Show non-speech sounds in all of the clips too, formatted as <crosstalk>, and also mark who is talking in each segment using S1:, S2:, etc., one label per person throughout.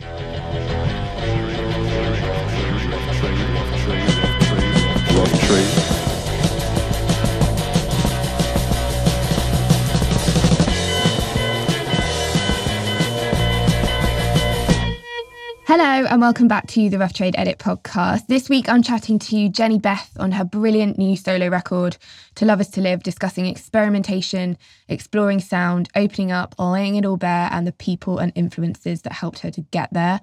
S1: George. And welcome back to the Rough Trade Edit podcast. This week, I'm chatting to Jehnny Beth on her brilliant new solo record, To Love Is to Live, discussing experimentation, exploring sound, opening up, laying it all bare, and the people and influences that helped her to get there.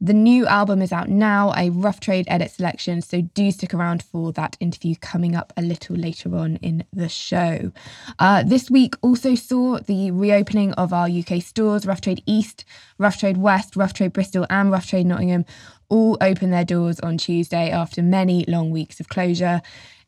S1: The new album is out now, a Rough Trade Edit selection, so do stick around for that interview coming up a little later on in the show. Uh, this week also saw the reopening of our UK stores, Rough Trade East, Rough Trade West, Rough Trade Bristol, and Rough Trade Nottingham all open their doors on Tuesday after many long weeks of closure.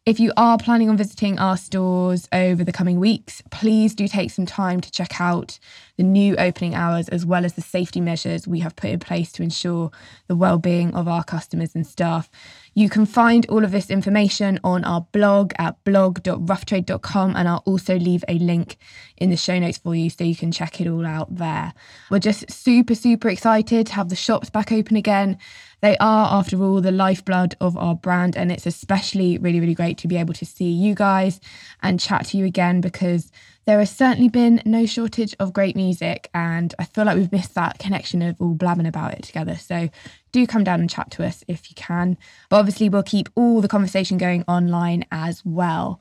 S1: If you are planning on visiting our stores over the coming weeks, please do take some time to check out the new opening hours as well as the safety measures we have put in place to ensure the well-being of our customers and staff. You can find all of this information on our blog at blog.roughtrade.com and I'll also leave a link in the show notes for you so you can check it all out there. We're just super, super excited to have the shops back open again. They are, after all, the lifeblood of our brand, and it's especially really, really great to be able to see you guys and chat to you again because there has certainly been no shortage of great music, and I feel like we've missed that connection of all blabbing about it together. So do come down and chat to us if you can. But obviously, we'll keep all the conversation going online as well.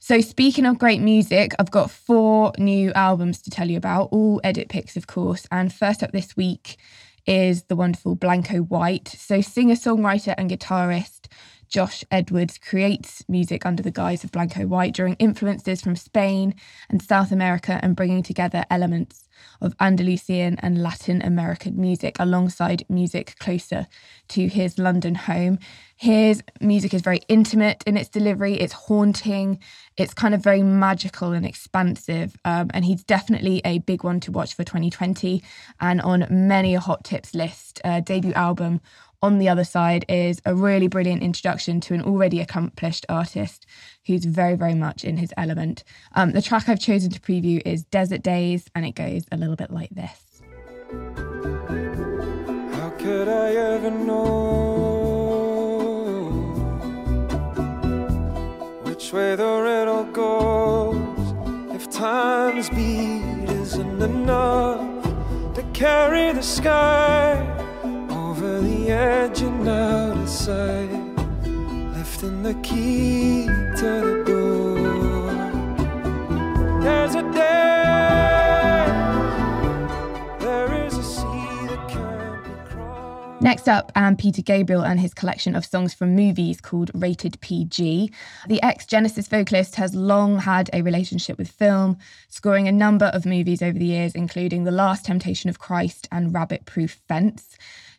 S1: So, speaking of great music, I've got four new albums to tell you about, all edit picks, of course. And first up this week is the wonderful Blanco White. So, singer, songwriter, and guitarist Josh Edwards creates music under the guise of Blanco White, drawing influences from Spain and South America and bringing together elements of Andalusian and Latin American music alongside music closer to his London home. His music is very intimate in its delivery, it's haunting, it's kind of very magical and expansive. Um, and he's definitely a big one to watch for 2020 and on many a hot tips list. Uh, debut album on the other side is a really brilliant introduction to an already accomplished artist who's very, very much in his element. Um, the track I've chosen to preview is Desert Days, and it goes a little bit like this.
S2: How could I ever know which way the riddle goes if time's beat isn't enough to carry the sky? The edge and out of sight, lifting the key to the door. There's a day, there is a sea that can't be crossed.
S1: Next up, um, Peter Gabriel and his collection of songs from movies called Rated PG. The ex Genesis vocalist has long had a relationship with film, scoring a number of movies over the years, including The Last Temptation of Christ and Rabbit Proof Fence.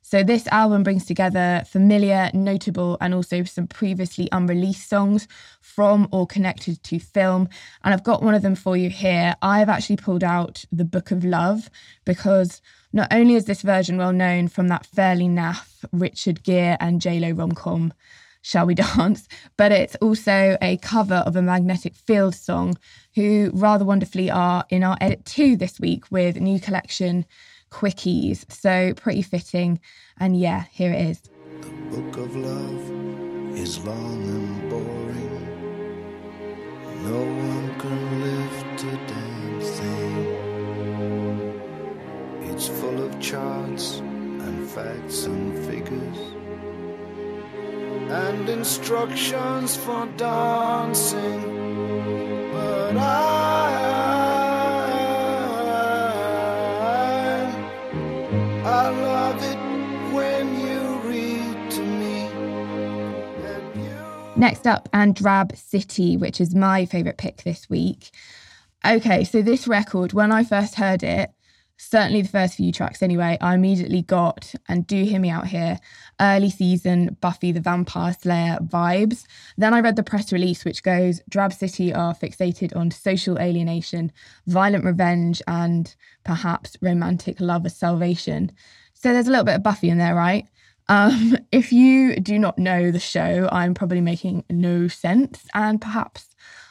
S1: So this album brings together familiar, notable, and also some previously unreleased songs from or connected to film. And I've got one of them for you here. I've actually pulled out The Book of Love because not only is this version well known from that fairly naff Richard Gere and J-Lo rom-com Shall We Dance, but it's also a cover of a Magnetic Field song, who rather wonderfully are in our edit two this week with a new collection quickies. So pretty fitting. And yeah, here it is.
S3: The book of love is long and boring. No one can. It's full of charts and facts and figures and instructions for dancing. But I
S1: Next up, and Drab City, which is my favourite pick this week. Okay, so this record, when I first heard it, certainly the first few tracks anyway, I immediately got, and do hear me out here, early season Buffy the Vampire Slayer vibes. Then I read the press release, which goes Drab City are fixated on social alienation, violent revenge, and perhaps romantic love as salvation. So there's a little bit of Buffy in there, right? Um, <laughs> if you do not know the show, I'm probably making no sense, and perhaps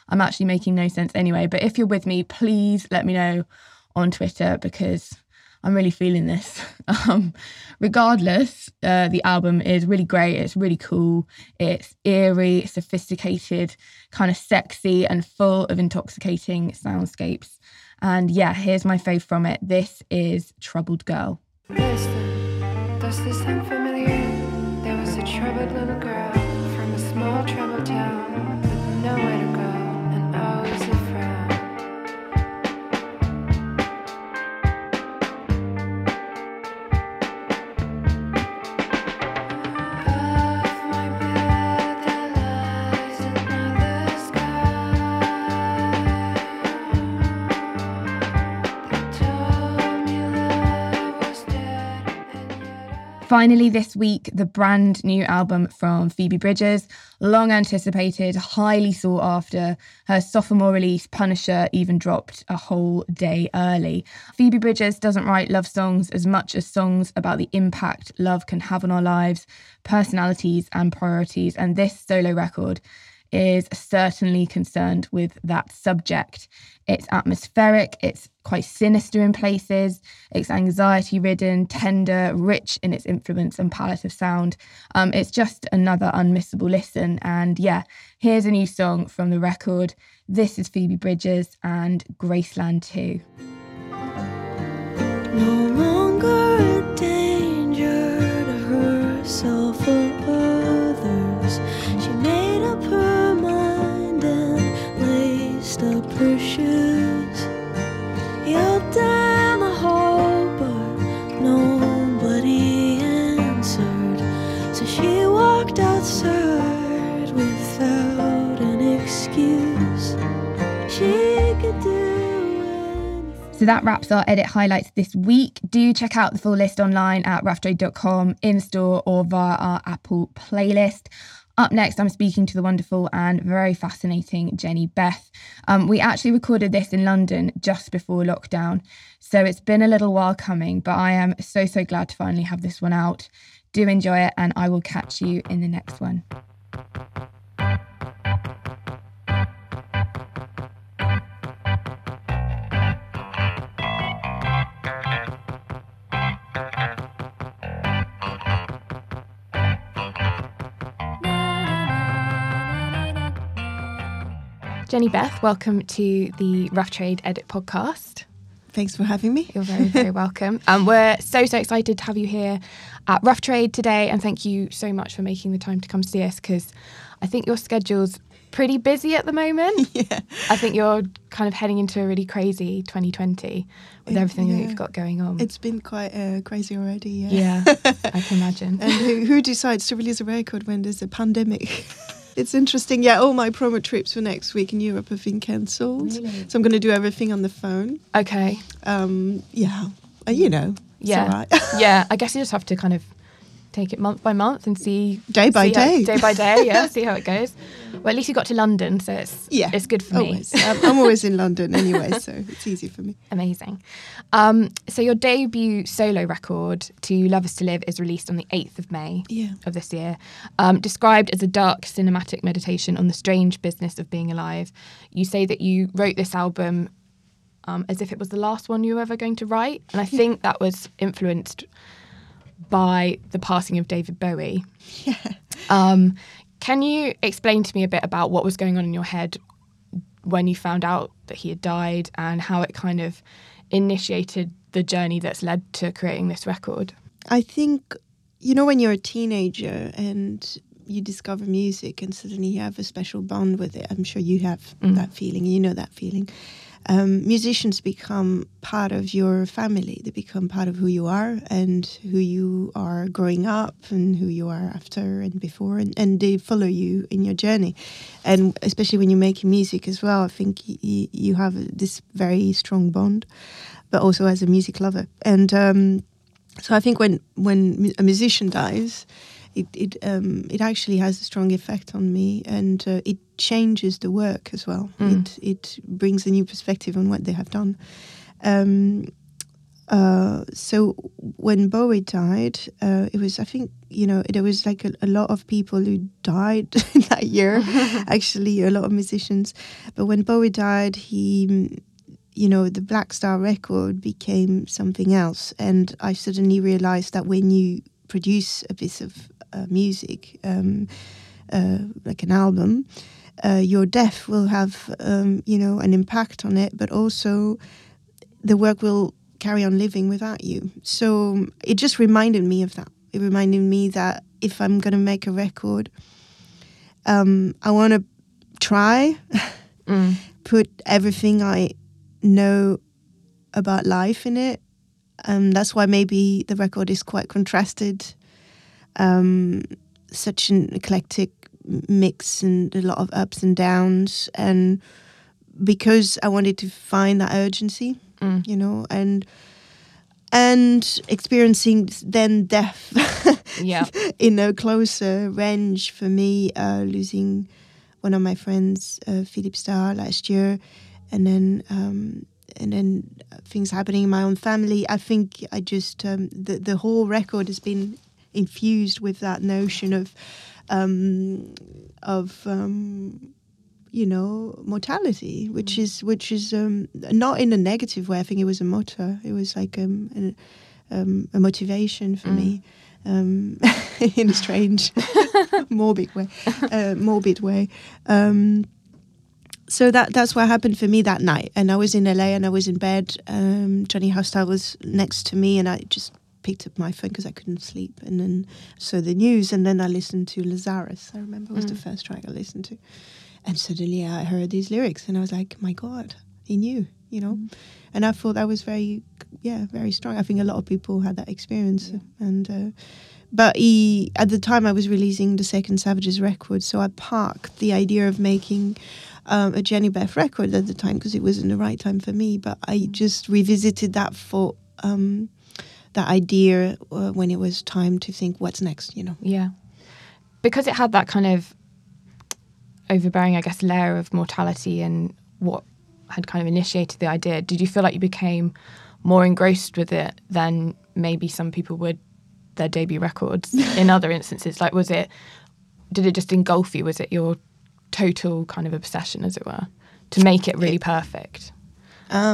S1: I'm actually making no sense anyway. But if you're with me, please let me know on Twitter because I'm really feeling this. <laughs> Um, regardless, uh, the album is really great. It's really cool. It's eerie, sophisticated, kind of sexy, and full of intoxicating soundscapes. And yeah, here's my fave from it. This is Troubled Girl.
S4: There was a troubled little girl from a small troubled
S1: Finally, this week, the brand new album from Phoebe Bridgers, long anticipated, highly sought after. Her sophomore release, Punisher, even dropped a whole day early. Phoebe Bridgers doesn't write love songs as much as songs about the impact love can have on our lives, personalities, and priorities. And this solo record is certainly concerned with that subject. It's atmospheric, it's quite sinister in places, it's anxiety ridden, tender, rich in its influence and palette of sound. Um, it's just another unmissable listen. And yeah, here's a new song from the record. This is Phoebe Bridgers and Graceland Too. That wraps our edit highlights this week. Do check out the full list online at roughtrade.com, in store, or via our Apple playlist. Up next, I'm speaking to the wonderful and very fascinating Jehnny Beth. Um, we actually recorded this in London just before lockdown, so it's been a little while coming, but I am so, so glad to finally have this one out. Do enjoy it, and I will catch you in the next one. Jehnny Beth, welcome to the Rough Trade Edit podcast.
S5: Thanks for having me.
S1: You're very, very <laughs> welcome. Um, we're so, so excited to have you here at Rough Trade today. And thank you so much for making the time to come see us because I think your schedule's pretty busy at the moment. <laughs>
S5: Yeah.
S1: I think you're kind of heading into a really crazy 2020 with
S5: It-
S1: everything that you've got going on.
S5: It's been quite uh, crazy already. Yeah.
S1: yeah, I can <laughs> imagine.
S5: and who, who decides to release a record when there's a pandemic? It's interesting. Yeah, all my promo trips for next week in Europe have been cancelled.
S1: Really?
S5: So I'm going to do everything on the phone.
S1: Okay.
S5: Um, yeah, uh, you know.
S1: Yeah.
S5: right. <laughs>
S1: yeah, I guess you just have to kind of take it month by month and see
S5: Day by
S1: see how-
S5: day.
S1: day by day. Yeah, <laughs> see how it goes. Well, at least you got to London, so it's
S5: yeah,
S1: it's good for me.
S5: always. Um, I'm always in London anyway, so it's easy for me. <laughs>
S1: Amazing. Um, so your debut solo record, "To Love Is to Live," is released on the eighth of May
S5: Yeah.
S1: of this year. Um, described as a dark cinematic meditation on the strange business of being alive, you say that you wrote this album um, as if it was the last one you were ever going to write, and I think that was influenced by the passing of David Bowie.
S5: Yeah.
S1: Um, can you explain to me a bit about what was going on in your head when you found out that he had died and how it kind of initiated the journey that's led to creating this record?
S5: I think, you know, when you're a teenager and you discover music and suddenly you have a special bond with it, I'm sure you have
S1: Mm.
S5: that feeling, you know that feeling. Um, musicians become part of your family, they become part of who you are and who you are growing up and who you are after and before, and, and they follow you in your journey. And especially when you're making music as well, I think you have this very strong bond, but also as a music lover. And um, so I think when when a musician dies, it it um, it actually has a strong effect on me, and uh, it changes the work as well.
S1: Mm.
S5: It it brings a new perspective on what they have done. Um, uh, so when Bowie died, uh, it was I think you know there was like a, a lot of people who died <laughs> that year. <laughs> actually, a lot of musicians. But when Bowie died, he you know, the Black Star record became something else. And I suddenly realized that when you produce a piece of uh, music, um, uh, like an album, uh, your death will have, um, you know, an impact on it, but also the work will carry on living without you. So it just reminded me of that. It reminded me that if I'm going to make a record, um, I want to try, <laughs> put everything I know about life in it. Um, that's why maybe the record is quite contrasted. Um, such an eclectic mix and a lot of ups and downs. And because I wanted to find that urgency, you know, and and experiencing then death <laughs>
S1: Yeah.
S5: in a closer range for me, uh, losing one of my friends, uh, Philippe Zdar, last year, and then um, and then things happening in my own family. I think I just um, the the whole record has been infused with that notion of um, of um, you know mortality, which is which is um, not in a negative way. I think it was a motto. It was like um, an, um, a motivation for me. Um, <laughs> in a strange, <laughs> morbid way, uh, morbid way. Um, so that that's what happened for me that night. And I was in LA and I was in bed. Um, Johnny Hostile was next to me, and I just picked up my phone because I couldn't sleep. And then saw the news, and then I listened to Lazarus. I remember it was the first track I listened to, and suddenly I heard these lyrics, and I was like, "My God, he knew," you know. And I thought that was very, yeah, very strong. I think a lot of people had that experience, and. Uh, but he, at the time I was releasing the second Savages record, so I parked the idea of making um, a Jehnny Beth record at the time because it wasn't the right time for me. But I just revisited that for um, that idea uh, when it was time to think what's next. You know.
S1: Yeah. Because it had that kind of overbearing, I guess, layer of mortality and what had kind of initiated the idea, did you feel like you became more engrossed with it than maybe some people would their debut records <laughs> in other instances? Like, was it, did it just engulf you? Was it your total kind of obsession, as it were, to make it really perfect?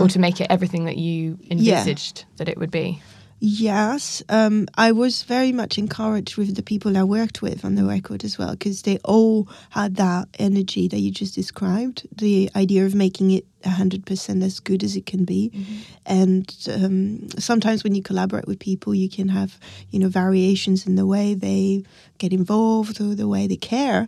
S1: or to make it everything that you
S5: yeah.
S1: envisaged that it would be?
S5: Yes, um, I was very much encouraged with the people I worked with on the record as well, because they all had that energy that you just described. The idea of making it hundred percent as good as it can be, and um, sometimes when you collaborate with people, you can have you know variations in the way they get involved or the way they care.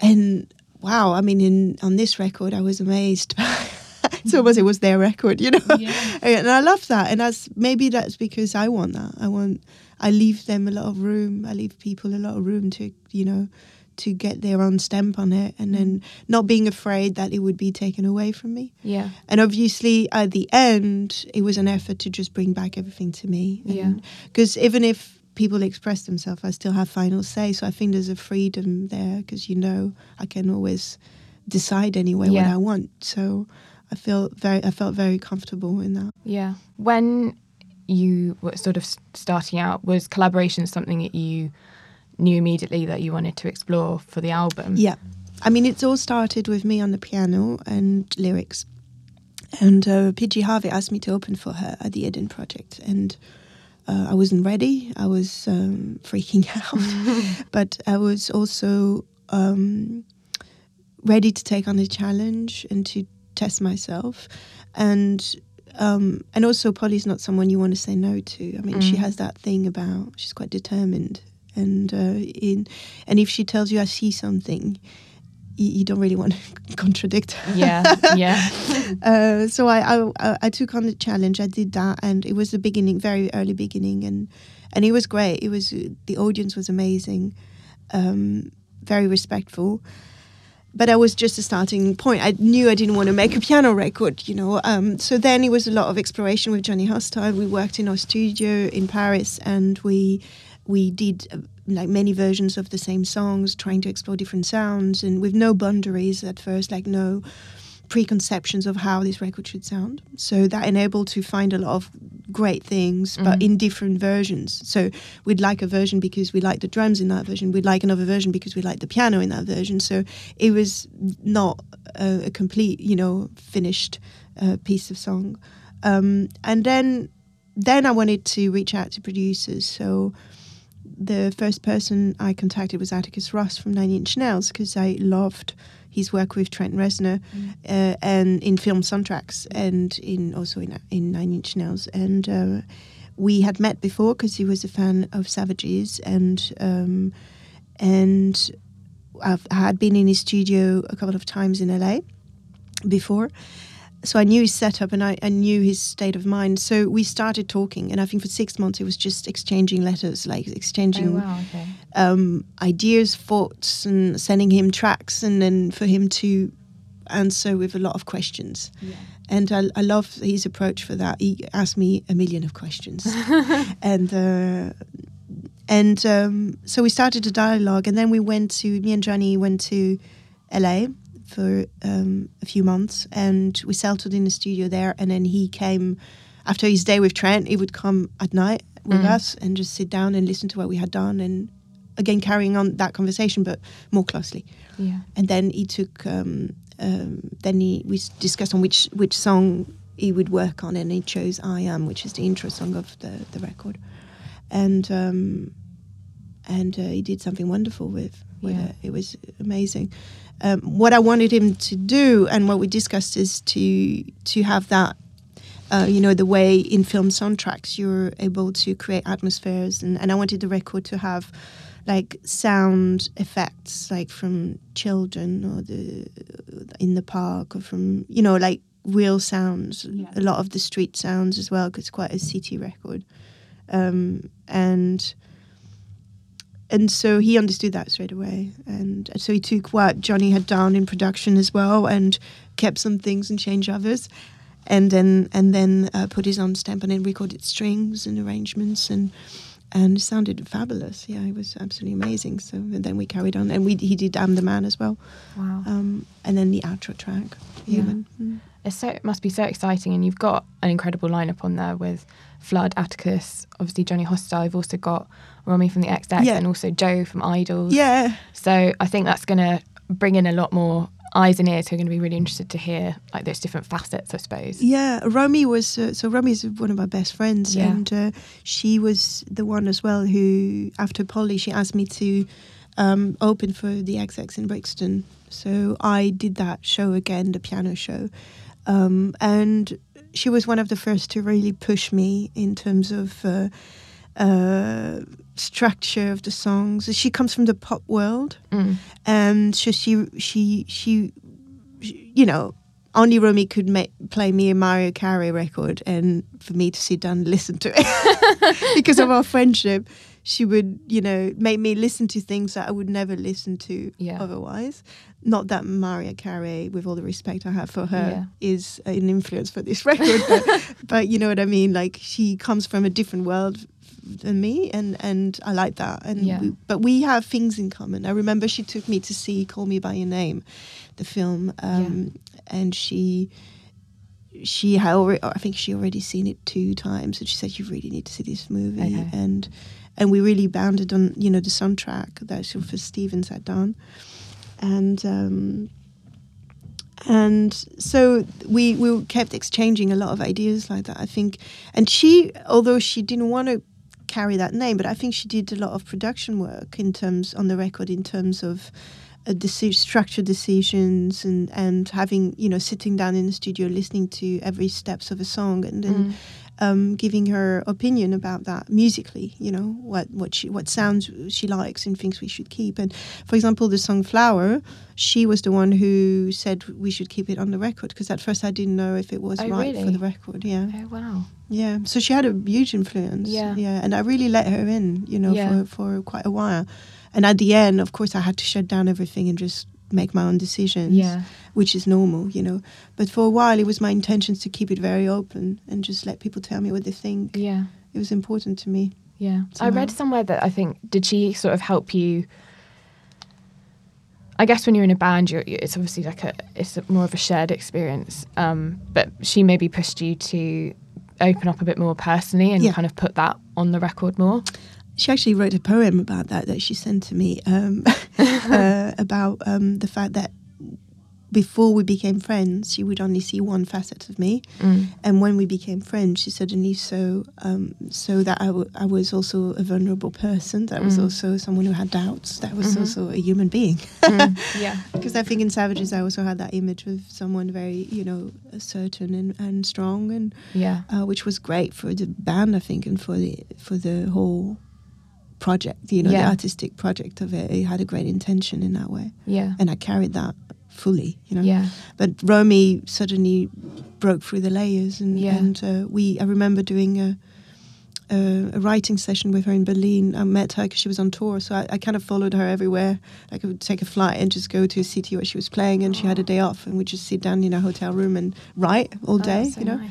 S5: And wow, I mean, in on this record, I was amazed. <laughs> it's almost it was their record, you know. Yeah. <laughs> and I love that, and that's maybe that's because I want that. I want I leave them a lot of room. I leave people a lot of room to you know to get their own stamp on it, and then mm. not being afraid that it would be taken away from me.
S1: Yeah.
S5: And obviously, at the end, it was an effort to just bring back everything to me.
S1: Yeah.
S5: Because even if people express themselves, I still have final say. So I think there's a freedom there because you know I can always decide anyway what I want. So I feel very, I felt very comfortable in that.
S1: Yeah. When you were sort of starting out, was collaboration something that you knew immediately that you wanted to explore for the album?
S5: Yeah. I mean, it's all started with me on the piano and lyrics. And uh, PJ Harvey asked me to open for her at the Eden Project. And uh, I wasn't ready. I was um, freaking <laughs> out. <laughs> but I was also um, ready to take on the challenge and to test myself. And um, and also, Polly's not someone you want to say no to. I mean, she has that thing about she's quite determined, and uh, in and if she tells you I see something, you, you don't really want to <laughs> contradict.
S1: Yeah. <laughs> Yeah.
S5: Uh, so I, I I took on the challenge. I did that, and it was the beginning, very early beginning, and and it was great. It was the audience was amazing, um, very respectful. But I was just a starting point. I knew I didn't want to make a piano record, you know. Um, so then it was a lot of exploration with Johnny Hostile. We worked in our studio in Paris, and we we did uh, like many versions of the same songs, trying to explore different sounds, and with no boundaries at first, like no preconceptions of how this record should sound. So that enabled to find a lot of great things, but in different versions. So we'd like a version because we like the drums in that version. We'd like another version because we like the piano in that version. So it was not a, a complete, you know, finished uh, piece of song. Um, and then then I wanted to reach out to producers. So the first person I contacted was Atticus Ross from Nine Inch Nails because I loved his work with Trent Reznor uh, and in film soundtracks and in also in in Nine Inch Nails and. Uh, we had met before because he was a fan of Savages and um, and I've, I had been in his studio a couple of times in LA before. So I knew his setup and I, I knew his state of mind. So we started talking, and I think for six months it was just exchanging letters, like exchanging
S1: Oh, wow, okay.
S5: um, ideas, thoughts, and sending him tracks, and then for him to answer with a lot of questions. And I, I love his approach for that. He asked me a million of questions, <laughs> and uh, and um, so we started a dialogue, and then we went to me and Johnny went to LA for um, a few months, and we settled in the studio there. And then he came after his day with Trent. He would come at night with us and just sit down and listen to what we had done, and again carrying on that conversation, but more closely.
S1: Yeah.
S5: And then he took. Um, um, then he we discussed on which which song he would work on, and he chose "I Am," which is the intro song of the the record, and um, and uh, he did something wonderful with with
S1: Yeah.
S5: it. It was amazing. Um, what I wanted him to do, and what we discussed, is to to have that. Uh, you know the way in film soundtracks you're able to create atmospheres, and, and I wanted the record to have like sound effects, like from children or the in the park, or from you know like real sounds.
S1: Yeah.
S5: A lot of the street sounds as well, because it's quite a city record, um, and and so he understood that straight away, and so he took what Johnny had done in production as well, and kept some things and changed others, and then and then uh, put his own stamp on it, We recorded strings and arrangements, and and it sounded fabulous. Yeah, it was absolutely amazing. So and then we carried on, and we he did "I'm the Man" as well,
S1: Wow.
S5: um, and then the outro track,
S1: Yeah.
S5: "Human." Mm.
S1: It's so it must be so exciting, and you've got an incredible lineup on there with Flood, Atticus, obviously Johnny Hostile. You've also got Romy from the XX,
S5: Yeah.
S1: and also Joe from IDLES.
S5: Yeah,
S1: So I think that's going to bring in a lot more eyes and ears who are going to be really interested to hear like those different facets, I suppose.
S5: Yeah, Romy was uh, so Romy is one of my best friends,
S1: Yeah.
S5: and uh, she was the one as well who, after Polly, she asked me to um, open for the XX in Brixton. So I did that show again, the piano show, um, and she was one of the first to really push me in terms of. Uh, uh, structure of the songs. She comes from the pop world,
S1: Mm.
S5: and so she she she, she you know only Romy could ma- play me a Mariah Carey record and for me to sit down and listen to it <laughs> because of our friendship she would you know make me listen to things that I would never listen to
S1: Yeah.
S5: otherwise not that Mariah Carey with all the respect I have for her
S1: Yeah.
S5: is an influence for this <laughs> record but, but you know what I mean like she comes from a different world than me and and I like that. And
S1: Yeah.
S5: we, but we have things in common. I remember she took me to see Call Me by Your Name the film um, and she she had already I think she already seen it two times and she said you really need to see this movie.
S1: Okay.
S5: and and we really bounded on you know the soundtrack that Sufjan Stevens had done. And um, and so we we kept exchanging a lot of ideas like that I think. And she although she didn't want to carry that name but I think she did a lot of production work in terms on the record in terms of uh, deci- structured decisions and and having you know sitting down in the studio listening to every steps of a song and then um, giving her opinion about that musically you know what what she what sounds she likes and thinks we should keep and for example the song flower she was the one who said we should keep it on the record because at first I didn't know if it was
S1: Oh,
S5: right for the record yeah
S1: Oh wow.
S5: yeah, so she had a huge influence.
S1: Yeah.
S5: yeah, and I really let her in, you know,
S1: Yeah.
S5: for for quite a while. And at the end, of course, I had to shut down everything and just make my own decisions.
S1: Yeah.
S5: Which is normal, you know. But for a while, it was my intentions to keep it very open and just let people tell me what they think.
S1: Yeah.
S5: It was important to me.
S1: Yeah. I read somewhere that I think did she sort of help you I guess when you're in a band you're, you- it's obviously like a it's a, more of a shared experience um but she maybe pushed you to open up a bit more personally and
S5: Yeah.
S1: kind of put that on the record more.
S5: She actually wrote a poem about that that she sent to me um, <laughs> uh, about um, the fact that before we became friends, she would only see one facet of me,
S1: Mm.
S5: and when we became friends, she suddenly saw um, so that I, w- I was also a vulnerable person. That was
S1: Mm.
S5: also someone who had doubts. That was
S1: Mhm.
S5: also a human being.
S1: Mm. <laughs> Yeah.
S5: Because I think in Savages, I also had that image of someone very, you know, certain and, and strong, and
S1: Yeah.
S5: uh, which was great for the band, I think, and for the for the whole project. You know,
S1: Yeah.
S5: the artistic project of it. It had a great intention in that way,
S1: Yeah.
S5: and I carried that fully. You know,
S1: Yeah.
S5: but Romy suddenly broke through the layers, and
S1: Yeah.
S5: and uh, we. I remember doing a, a a writing session with her in Berlin. I met her because she was on tour, so I, I kind of followed her everywhere. Like I would take a flight and just go to a city where she was playing, and she had a day off, and we'd just sit down in a hotel room and write all
S1: Oh,
S5: day. you know.
S1: nice.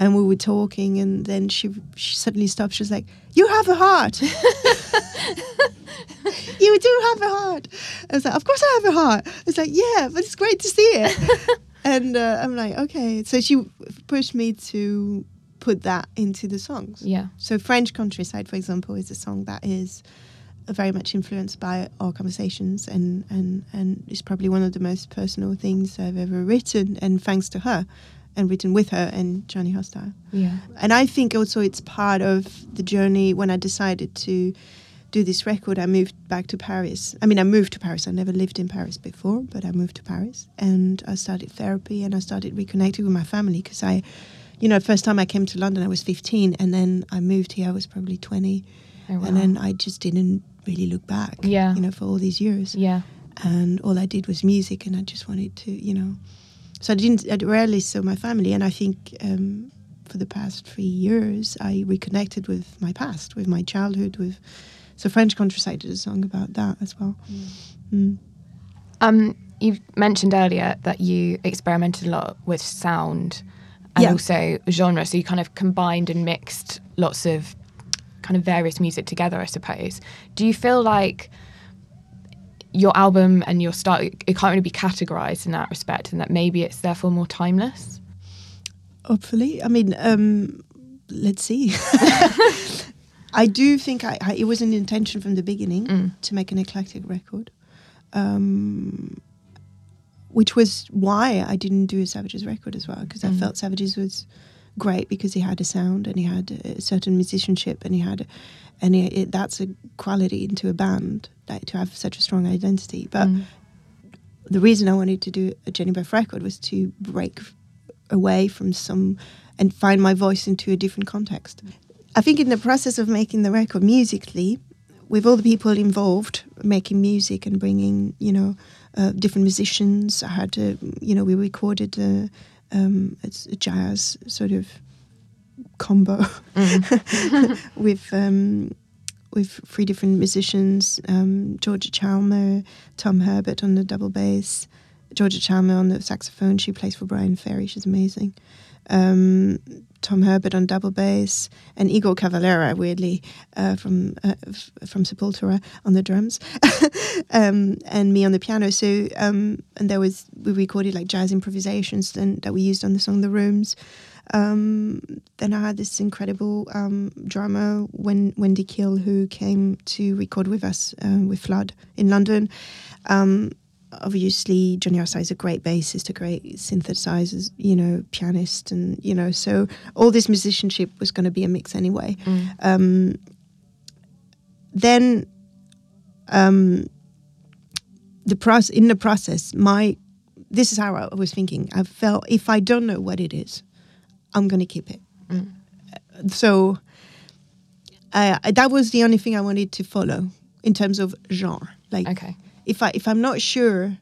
S5: And we were talking, and then she she suddenly stopped. She was like, "You have a heart. <laughs> you do have a heart." I was like, "Of course I have a heart." I was like, "Yeah, but it's great to see it." <laughs> and uh, I'm like, "Okay." So she pushed me to put that into the songs.
S1: Yeah.
S5: So French Countryside, for example, is a song that is very much influenced by our conversations and, and, and is probably one of the most personal things I've ever written and thanks to her and written with her and Johnny Hostile.
S1: Yeah.
S5: And I think also it's part of the journey when I decided to do this record. I moved back to Paris. I mean, I moved to Paris. I never lived in Paris before, but I moved to Paris and I started therapy and I started reconnecting with my family because I, you know, first time I came to London, I was 15 and then I moved here, I was probably 20.
S1: Oh, wow.
S5: And then I just didn't really look back,
S1: Yeah.
S5: you know, for all these years
S1: Yeah.
S5: and all I did was music, and I just wanted to, you know. So I didn't. I rarely saw my family, and I think um, for the past three years, I reconnected with my past, with my childhood, with. So French Countryside did a song about that as well. Mm.
S1: Um, you mentioned earlier that you experimented a lot with sound and
S5: Yeah.
S1: also genre. So you kind of combined and mixed lots of kind of various music together, I suppose. Do you feel like your album and your style it can't really be categorized in that respect, and that maybe it's therefore more timeless?
S5: Hopefully, I mean, um, let's see. <laughs> I do think I, I, it was an intention from the beginning
S1: Mm.
S5: to make an eclectic record, um, which was why I didn't do a Savages record as well because I
S1: Mhm.
S5: felt Savages was great because he had a sound and he had a certain musicianship and he had, and it, it, that's a quality into a band like to have such a strong identity. But
S1: Mm.
S5: the reason I wanted to do a Jehnny Beth record was to break away from some and find my voice into a different context. I think in the process of making the record musically, with all the people involved making music and bringing, you know, uh, different musicians, I had to, you know, we recorded a, um, it's a jazz sort of combo <laughs> with um, with three different musicians: um, Jorja Chalmer, Tom Herbert on the double bass, Jorja Chalmer on the saxophone. She plays for Bryan Ferry. She's amazing. Um, Tom Herbert on double bass, and Igor Cavalera, weirdly uh, from uh, f- from Sepultura on the drums, <laughs> um, and me on the piano. So um, and there was we recorded like jazz improvisations then that we used on the song "The Rooms." Um, then I had this incredible um, drummer, Wen- Wendy Kill, who came to record with us uh, with Flood in London. Obviously, Johnny Arsa is a great bassist, a great synthesizer, you know, pianist, and you know, so all this musicianship was going to be a mix anyway.
S1: Mm.
S5: Um, then, um, the process in the process, my this is how I was thinking. I felt if I don't know what it is, I'm going to keep it.
S1: Mm.
S5: So uh, that was the only thing I wanted to follow in terms of genre. Like
S1: Okay.
S5: If I if I'm not sure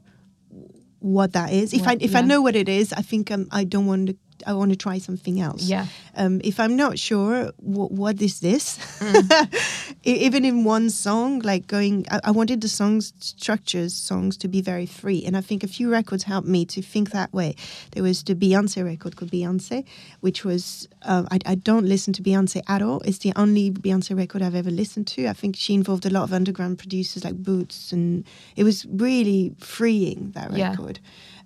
S5: what that is, if I if I know what it is, I think um, I don't want to. I want to try something else.
S1: Yeah.
S5: Um, if I'm not sure wh- what is this,
S1: Mm. <laughs>
S5: Even in one song, like going, I, I wanted the songs structures, songs to be very free, and I think a few records helped me to think that way. There was the Beyonce record called Beyonce, which was uh, I, I don't listen to Beyonce at all. It's the only Beyonce record I've ever listened to. I think she involved a lot of underground producers like Boots, and it was really freeing that
S1: Yeah.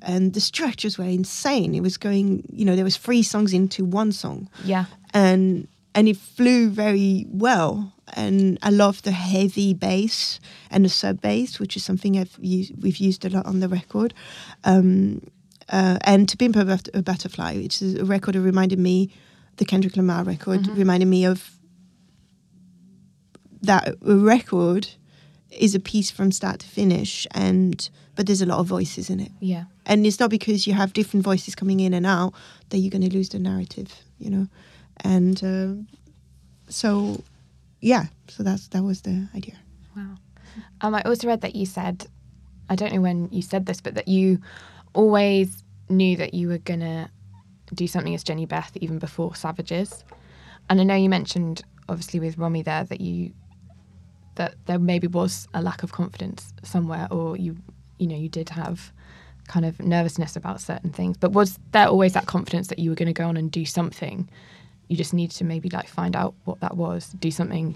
S5: And the structures were insane. It was going, you know, there was three songs into one song
S1: Yeah.
S5: and and it flew very well and I love the heavy bass and the sub bass, which is something I've used, we've used a lot on the record. Um, uh, and To Pimp a, a Butterfly, which is a record that reminded me, the Kendrick Lamar record, reminded me of that a record is a piece from start to finish, and but there's a lot of voices in it
S1: Yeah.
S5: And it's not because you have different voices coming in and out that you're going to lose the narrative you know and um so yeah so that's that was the idea
S1: Wow. Um, I also read that you said, I don't know when you said this, but that you always knew that you were going to do something as Jehnny Beth even before Savages. And I know you mentioned, obviously, with Romy there, that you that there maybe was a lack of confidence somewhere, or you you know you did have kind of nervousness about certain things. But was there always that confidence that you were going to go on and do something? You just need to maybe like find out what that was, do something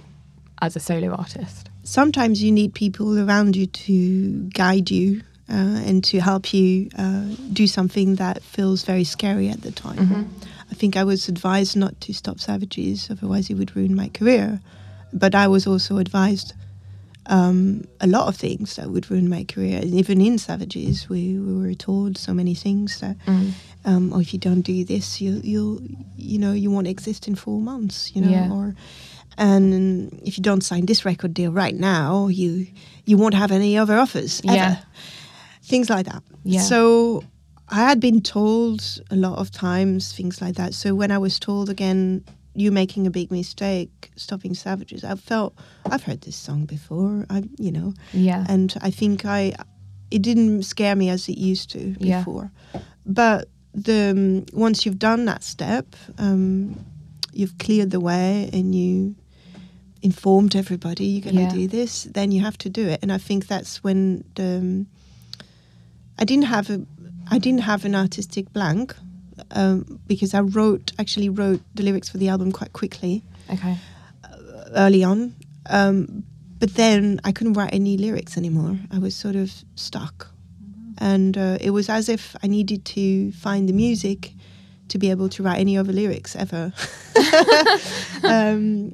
S1: as a solo artist.
S5: sometimes you need people around you to guide you uh, and to help you uh, do something that feels very scary at the time. I think I was advised not to stop Savages, otherwise it would ruin my career. But I was also advised um, a lot of things that would ruin my career. And even in Savages, we, we were told so many things that, um, or if you don't do this, you, you'll, you know, you won't exist in four months, you know,
S1: Yeah.
S5: or and if you don't sign this record deal right now, you you won't have any other offers. Ever.
S1: Yeah.
S5: Things like that.
S1: Yeah.
S5: So I had been told a lot of times things like that. So when I was told again, you making a big mistake, stopping savages, I felt I've heard this song before. I you know,
S1: Yeah.
S5: and I think I it didn't scare me as it used to before Yeah. But the um, once you've done that step, um, you've cleared the way and you informed everybody you're going to
S1: Yeah.
S5: do this, then you have to do it. And I think that's when the um, I didn't have a I didn't have an artistic blank um, because I wrote actually wrote the lyrics for the album quite quickly
S1: Okay.
S5: early on. Um, but then I couldn't write any lyrics anymore. I was sort of stuck. And uh, it was as if I needed to find the music to be able to write any other lyrics ever. <laughs> um,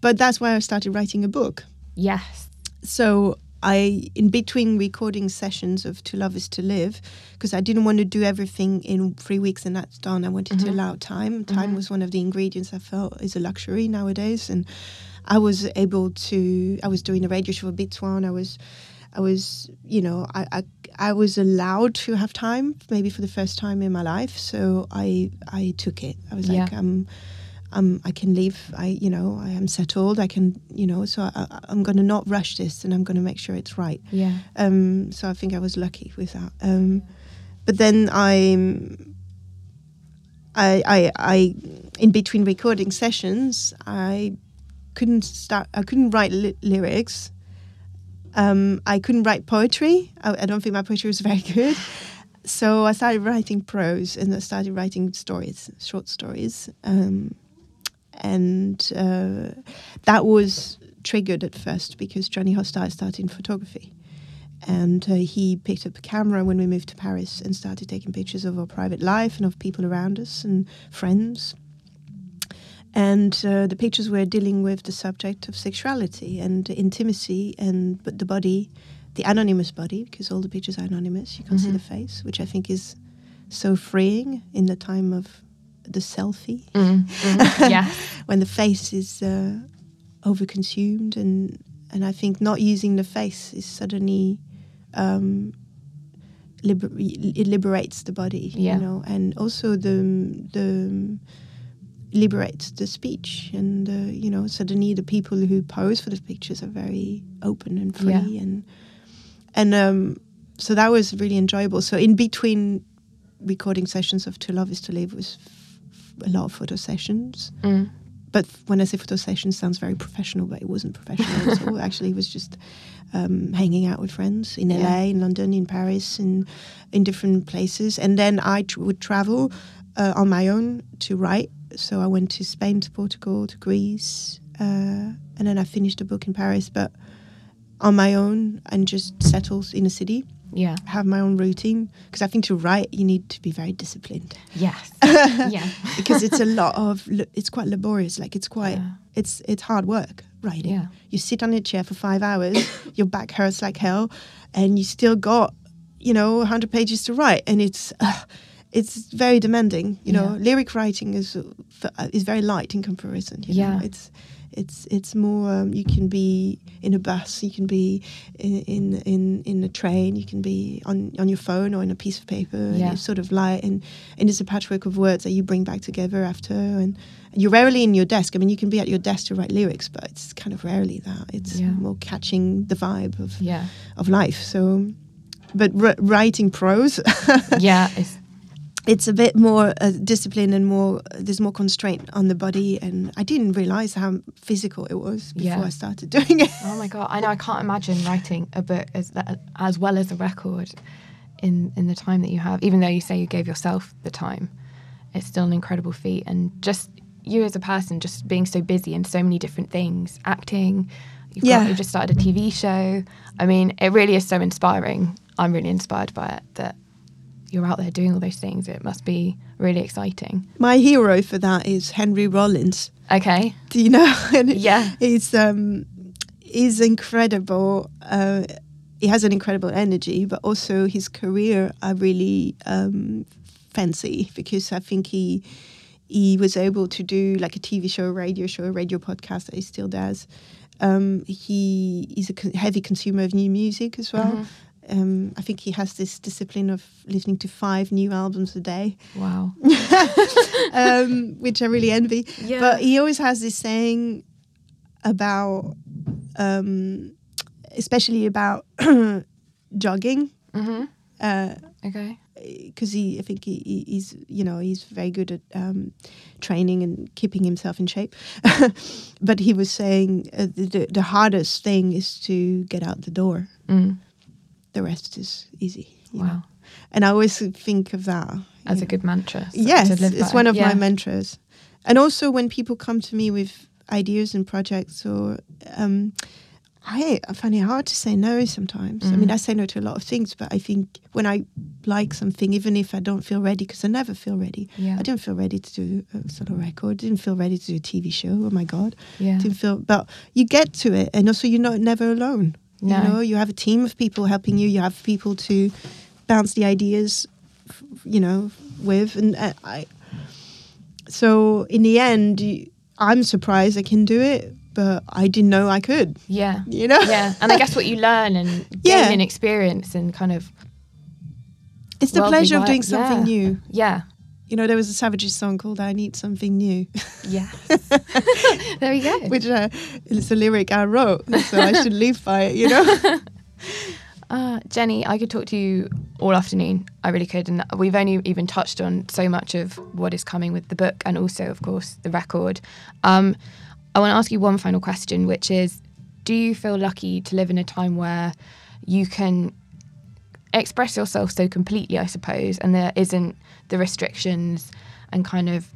S5: but that's why I started writing a book.
S1: Yes.
S5: So I, in between recording sessions of To Love Is To Live, because I didn't want to do everything in three weeks and that's done. I wanted to allow time. Time was one of the ingredients I felt is a luxury nowadays, and I was able to. I was doing a radio show for One. I was, I was, you know, I, I, I was allowed to have time, maybe for the first time in my life. So I, I took it. I was like,
S1: Yeah.
S5: um, um, I can leave. I, you know, I am settled. I can, you know, so I, I'm going to not rush this, and I'm going to make sure it's right.
S1: Yeah.
S5: Um, so I think I was lucky with that. Um, but then I, I, I, I, in between recording sessions, I couldn't start. I couldn't write li- lyrics. Um, I couldn't write poetry. I, I don't think my poetry was <laughs> very good. So I started writing prose, and I started writing stories, short stories. Um, and uh, that was triggered at first because Johnny Hostile started in photography. And uh, he picked up a camera when we moved to Paris and started taking pictures of our private life and of people around us and friends. And uh, the pictures were dealing with the subject of sexuality and intimacy and but the body, the anonymous body, because all the pictures are anonymous. You can't see the face, which I think is so freeing in the time of the selfie <laughs>
S1: yeah.
S5: when the face is uh, overconsumed and and I think not using the face is suddenly um, liber- it liberates the body,
S1: Yeah.
S5: you know, and also the the liberates the speech and uh, you know suddenly the people who pose for the pictures are very open and free
S1: Yeah.
S5: and and um, so that was really enjoyable. So in between recording sessions of To Love Is To Live was a lot of photo sessions
S1: Mm.
S5: but when I say photo session, it sounds very professional, but it wasn't professional at all. <laughs> Actually, it was just um, hanging out with friends in LA, in London, in Paris, in in different places. And then I tr- would travel uh, on my own to write. So I went to Spain, to Portugal, to Greece, uh, and then I finished a book in Paris, but on my own and just settled in a city.
S1: Yeah.
S5: Have my own routine because I think to write you need to be very disciplined
S1: Yes. <laughs> yeah. <laughs>
S5: because it's a lot of it's quite laborious like it's quite
S1: Yeah.
S5: it's it's hard work writing.
S6: Yeah.
S5: You sit on a chair for five hours, <coughs> your back hurts like hell, and you still got, you know, 100 pages to write. And it's, uh, it's very demanding. You know,
S6: Yeah.
S5: lyric writing is uh, is very light in comparison. You
S6: Yeah.
S5: know? it's it's it's more. Um, you can be in a bus, you can be in in in, in a train, you can be on on your phone or in a piece of paper. And
S6: Yeah.
S5: it's sort of light, and and it's a patchwork of words that you bring back together after. And, and you're rarely in your desk. I mean, you can be at your desk to write lyrics, but it's kind of rarely that. It's
S6: Yeah.
S5: more catching the vibe of
S6: Yeah.
S5: of life. So, but r- writing prose. <laughs>
S6: Yeah. It's,
S5: it's a bit more uh, discipline and more there's more constraint on the body and i didn't realize how physical it was before
S6: Yeah.
S5: i started <laughs> doing it
S6: oh my god! I know. I can't imagine writing a book as that, as well as a record in in the time that you have. Even though you say you gave yourself the time, it's still an incredible feat. And just you as a person, just being so busy in so many different things, acting. You've got-
S5: Yeah.
S6: you've just started a TV show. I mean, it really is so inspiring. I'm really inspired by it. That you're out there doing all those things. It must be really exciting.
S5: my hero for that is henry rollins
S6: Okay.
S5: do you know <laughs>
S6: Yeah.
S5: he's um he's incredible uh he has an incredible energy but also his career i really um fancy because i think he he was able to do like a tv show a radio show a radio podcast that he still does um he is a heavy consumer of new music as well um, I think he has this discipline of listening to five new albums a day
S6: Wow. <laughs>
S5: um, which I really envy.
S6: Yeah.
S5: But he always has this saying about, um, especially about <clears throat> jogging,
S6: hmm
S5: because
S6: Okay.
S5: he, I think he, he- he's, you know, he's very good at um, training and keeping himself in shape. <laughs> but he was saying uh, the, the, the hardest thing is to get out the door.
S6: Mm.
S5: The rest is easy. you know.
S6: Wow.
S5: And I always think of that
S6: As a good mantra.
S5: yes, it's
S6: by.
S5: one of
S6: Yeah.
S5: my mantras. And also when people come to me with ideas and projects, or um, I, I find it hard to say no sometimes. I
S6: Mm.
S5: mean, I say no to a lot of things, but I think when I like something, even if I don't feel ready, because I never feel ready.
S6: Yeah.
S5: I didn't feel ready to do a solo record. Didn't feel ready to do a TV show. Oh my god.
S6: Yeah.
S5: Didn't feel. But you get to it, and also you're not never alone.
S6: No.
S5: You know, you have a team of people helping you. You have people to bounce the ideas, you know, with, and uh, I. So in the end, I'm surprised I can do it, but I didn't know I could.
S6: Yeah.
S5: You know.
S6: Yeah. And I <laughs> guess what you learn and gain
S5: Yeah.
S6: in experience and kind of
S5: It's the pleasure of doing something
S6: yeah.
S5: new.
S6: Yeah.
S5: You know, there was a Savages song called "I Need Something New,"
S6: Yeah. <laughs> there we go.
S5: which uh, it's a lyric I wrote, so I should <laughs> live by it. You know. <laughs>
S6: Uh, Jehnny, I could talk to you all afternoon. I really could. And we've only even touched on so much of what is coming with the book and also, of course, the record. Um, I want to ask you one final question, which is Do you feel lucky to live in a time where you can express yourself so completely, I suppose, and there isn't the restrictions and kind of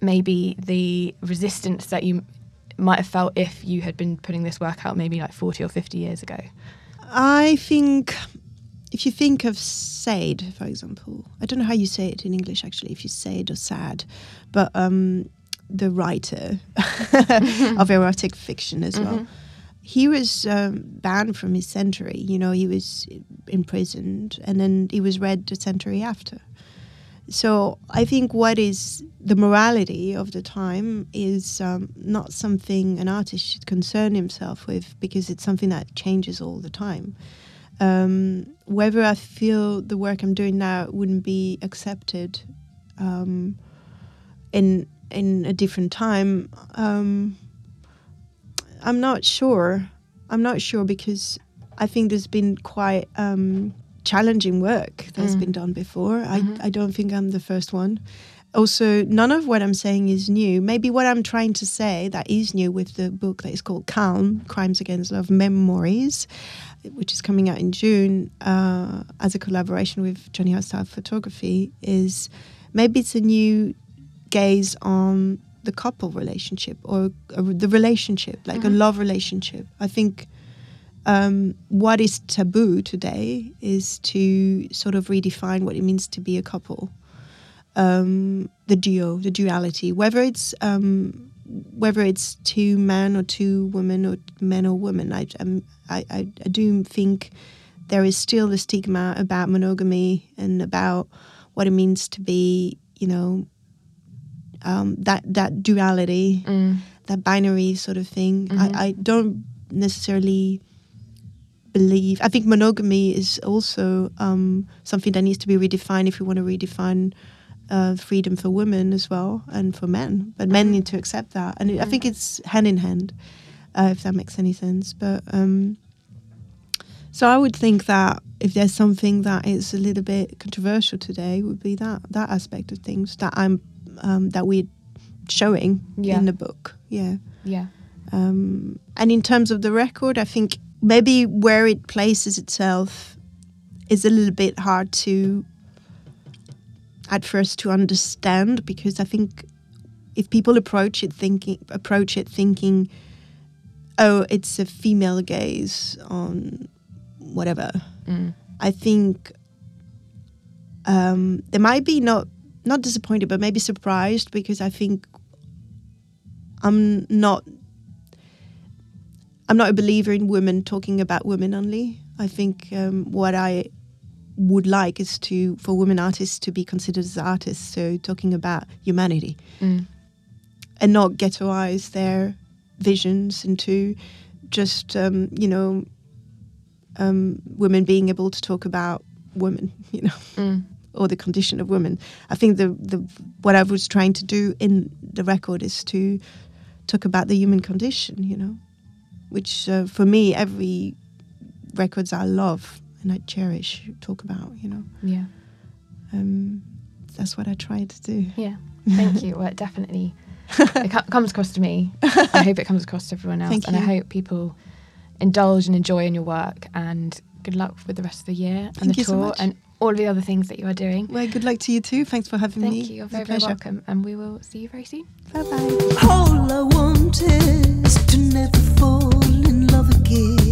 S6: maybe the resistance that you might have felt if you had been putting this work out maybe like 40 or 50 years ago?
S5: I think if you think of Sade, for example, I don't know how you say it in English actually, if you say it or sad, but um, the writer <laughs> of <laughs> erotic fiction as well. He was um, banned from his century. You know, he was imprisoned, and then he was read the century after. So I think what is the morality of the time is um, not something an artist should concern himself with because it's something that changes all the time. Um, whether I feel the work I'm doing now wouldn't be accepted um, in in a different time, um, I'm not sure. I'm not sure because I think there's been quite um, challenging work that's been done before. I, I don't think I'm the first one. Also, none of what I'm saying is new. Maybe what I'm trying to say that is new with the book that is called Calm Crimes Against Love Memories, which is coming out in June uh, as a collaboration with Johnny Hostile Photography, is maybe it's a new gaze on the couple relationship or, the relationship, like a love relationship. I think um, what is taboo today is to sort of redefine what it means to be a couple. Um, the duo, the duality, whether it's um, whether it's two men or two women or men or women, I, um, I, I, I do think there is still a stigma about monogamy and about what it means to be, you know, um, that that duality, that binary sort of thing. I, I don't necessarily believe. I think monogamy is also um, something that needs to be redefined if we want to redefine uh, freedom for women as well and for men. But men need to accept that, and I think it's hand in hand, uh, if that makes any sense. But um, so I would think that if there's something that is a little bit controversial today, would be that that aspect of things that I'm um, that we're showing
S6: Yeah.
S5: in the book. Yeah.
S6: Yeah.
S5: Um, and in terms of the record, I think maybe where it places itself is a little bit hard to at first to understand because I think if people approach it thinking approach it thinking, oh, it's a female gaze on whatever. I think um, they might be not not disappointed, but maybe surprised because I think I'm not I'm not a believer in women talking about women only. I think um, what I would like is to for women artists to be considered as artists, so talking about humanity. And not ghettoize their visions into just um, you know um, women being able to talk about women, <laughs> you know, or the condition of women. I think the the what I was trying to do in the record is to talk about the human condition, you know, which uh, for me every records I love and I cherish talk about, you know.
S6: Yeah.
S5: Um, that's what I tried to do.
S6: Yeah. Thank you. Well, it definitely it comes across to me. I hope it comes across to everyone else,
S5: Thank
S6: and I hope people indulge and enjoy in your work. And good luck with the rest of the year and
S5: Thank
S6: the
S5: you so
S6: tour
S5: much.
S6: and all of the other things that you are doing.
S5: Well, good luck to you too. Thanks for having
S6: Thank
S5: me.
S6: Thank you. You're very, very welcome, and we will see you very soon.
S5: Bye bye.
S7: All I want is to never fall in love again.